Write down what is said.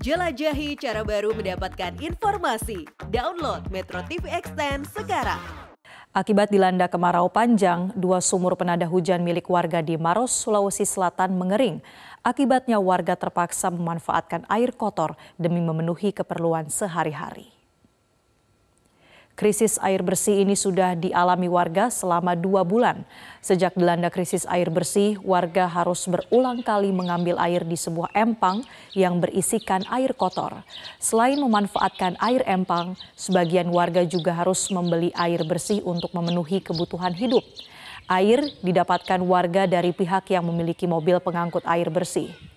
Jelajahi cara baru mendapatkan informasi. Download Metro TV Extend sekarang. Akibat dilanda kemarau panjang, dua sumur penada hujan milik warga di Maros, Sulawesi Selatan mengering. Akibatnya warga terpaksa memanfaatkan air kotor demi memenuhi keperluan sehari-hari. Krisis air bersih ini sudah dialami warga selama dua bulan. Sejak dilanda krisis air bersih, warga harus berulang kali mengambil air di sebuah empang yang berisikan air kotor. Selain memanfaatkan air empang, sebagian warga juga harus membeli air bersih untuk memenuhi kebutuhan hidup. Air didapatkan warga dari pihak yang memiliki mobil pengangkut air bersih.